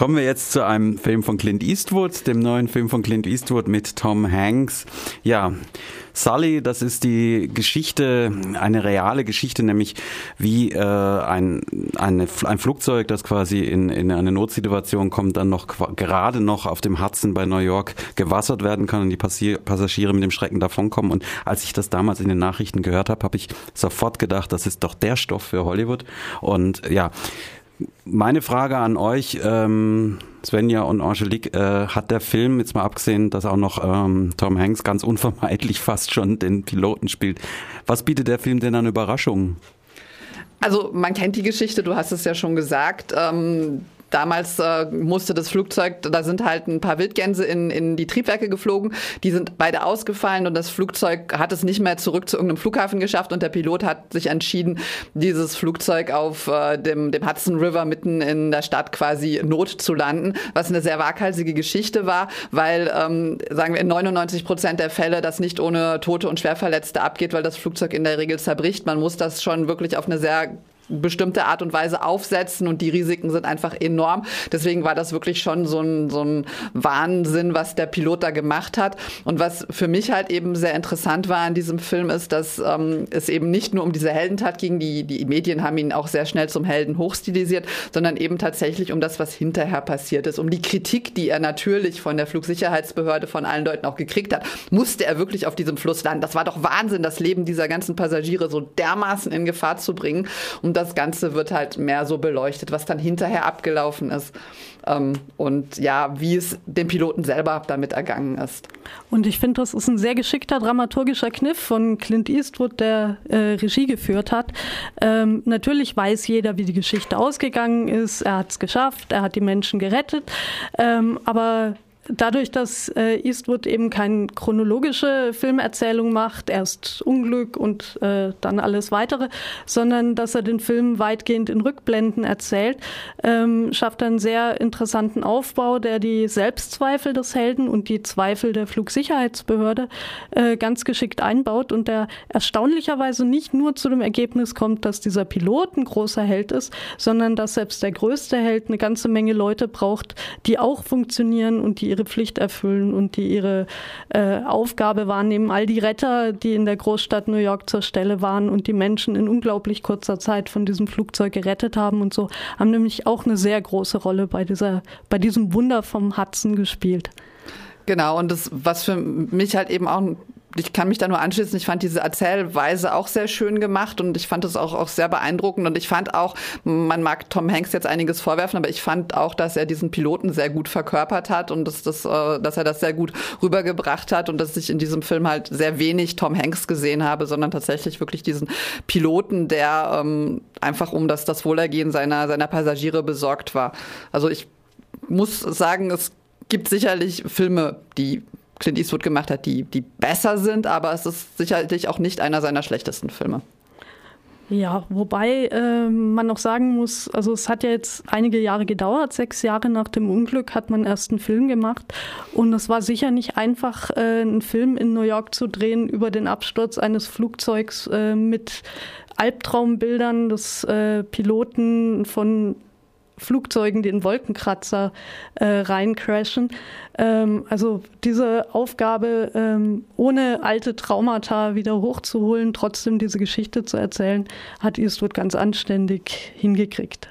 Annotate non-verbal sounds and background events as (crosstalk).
Kommen wir jetzt zu einem Film von Clint Eastwood, dem neuen Film von Clint Eastwood mit Tom Hanks. Ja, Sully, das ist die Geschichte, eine reale Geschichte, nämlich wie äh, ein, eine, ein Flugzeug, das quasi in, in eine Notsituation kommt, dann noch gerade noch auf dem Hudson bei New York gewassert werden kann und die Passier Passagiere mit dem Schrecken davonkommen. Und als ich das damals in den Nachrichten gehört habe, habe ich sofort gedacht, das ist doch der Stoff für Hollywood. Und ja, meine Frage an euch, ähm, Svenja und Angelique, äh, hat der Film, jetzt mal abgesehen, dass auch noch ähm, Tom Hanks ganz unvermeidlich (laughs) fast schon den Piloten spielt, was bietet der Film denn an Überraschungen? Also man kennt die Geschichte, du hast es ja schon gesagt. Ähm Damals äh, musste das Flugzeug, da sind halt ein paar Wildgänse in, in die Triebwerke geflogen, die sind beide ausgefallen und das Flugzeug hat es nicht mehr zurück zu irgendeinem Flughafen geschafft. Und der Pilot hat sich entschieden, dieses Flugzeug auf äh, dem, dem Hudson River mitten in der Stadt quasi not zu landen, was eine sehr waghalsige Geschichte war, weil, ähm, sagen wir, in 99 Prozent der Fälle das nicht ohne Tote und Schwerverletzte abgeht, weil das Flugzeug in der Regel zerbricht. Man muss das schon wirklich auf eine sehr bestimmte Art und Weise aufsetzen und die Risiken sind einfach enorm. Deswegen war das wirklich schon so ein, so ein Wahnsinn, was der Pilot da gemacht hat. Und was für mich halt eben sehr interessant war an diesem Film ist, dass ähm, es eben nicht nur um diese Heldentat ging, die, die Medien haben ihn auch sehr schnell zum Helden hochstilisiert, sondern eben tatsächlich um das, was hinterher passiert ist, um die Kritik, die er natürlich von der Flugsicherheitsbehörde, von allen Leuten auch gekriegt hat. Musste er wirklich auf diesem Fluss landen? Das war doch Wahnsinn, das Leben dieser ganzen Passagiere so dermaßen in Gefahr zu bringen. Und das Ganze wird halt mehr so beleuchtet, was dann hinterher abgelaufen ist. Ähm, und ja, wie es dem Piloten selber damit ergangen ist. Und ich finde, das ist ein sehr geschickter dramaturgischer Kniff von Clint Eastwood, der äh, Regie geführt hat. Ähm, natürlich weiß jeder, wie die Geschichte ausgegangen ist. Er hat es geschafft, er hat die Menschen gerettet. Ähm, aber dadurch, dass äh, Eastwood eben keine chronologische Filmerzählung macht, erst Unglück und äh, dann alles weitere, sondern dass er den Film weitgehend in Rückblenden erzählt, ähm, schafft er einen sehr interessanten Aufbau, der die Selbstzweifel des Helden und die Zweifel der Flugsicherheitsbehörde äh, ganz geschickt einbaut und der erstaunlicherweise nicht nur zu dem Ergebnis kommt, dass dieser Pilot ein großer Held ist, sondern dass selbst der größte Held eine ganze Menge Leute braucht, die auch funktionieren und die ihre Pflicht erfüllen und die ihre äh, Aufgabe wahrnehmen. All die Retter, die in der Großstadt New York zur Stelle waren und die Menschen in unglaublich kurzer Zeit von diesem Flugzeug gerettet haben und so, haben nämlich auch eine sehr große Rolle bei dieser, bei diesem Wunder vom Hudson gespielt. Genau, und das, was für mich halt eben auch ich kann mich da nur anschließen. Ich fand diese Erzählweise auch sehr schön gemacht und ich fand es auch, auch sehr beeindruckend. Und ich fand auch, man mag Tom Hanks jetzt einiges vorwerfen, aber ich fand auch, dass er diesen Piloten sehr gut verkörpert hat und dass, das, äh, dass er das sehr gut rübergebracht hat und dass ich in diesem Film halt sehr wenig Tom Hanks gesehen habe, sondern tatsächlich wirklich diesen Piloten, der ähm, einfach um das, das Wohlergehen seiner, seiner Passagiere besorgt war. Also ich muss sagen, es gibt sicherlich Filme, die Clint Eastwood gemacht hat, die, die besser sind, aber es ist sicherlich auch nicht einer seiner schlechtesten Filme. Ja, wobei äh, man noch sagen muss, also es hat ja jetzt einige Jahre gedauert, sechs Jahre nach dem Unglück hat man erst einen Film gemacht und es war sicher nicht einfach, äh, einen Film in New York zu drehen über den Absturz eines Flugzeugs äh, mit Albtraumbildern des äh, Piloten von Flugzeugen, die in Wolkenkratzer äh, reincrashen. Ähm, also diese Aufgabe, ähm, ohne alte Traumata wieder hochzuholen, trotzdem diese Geschichte zu erzählen, hat Eastwood ganz anständig hingekriegt.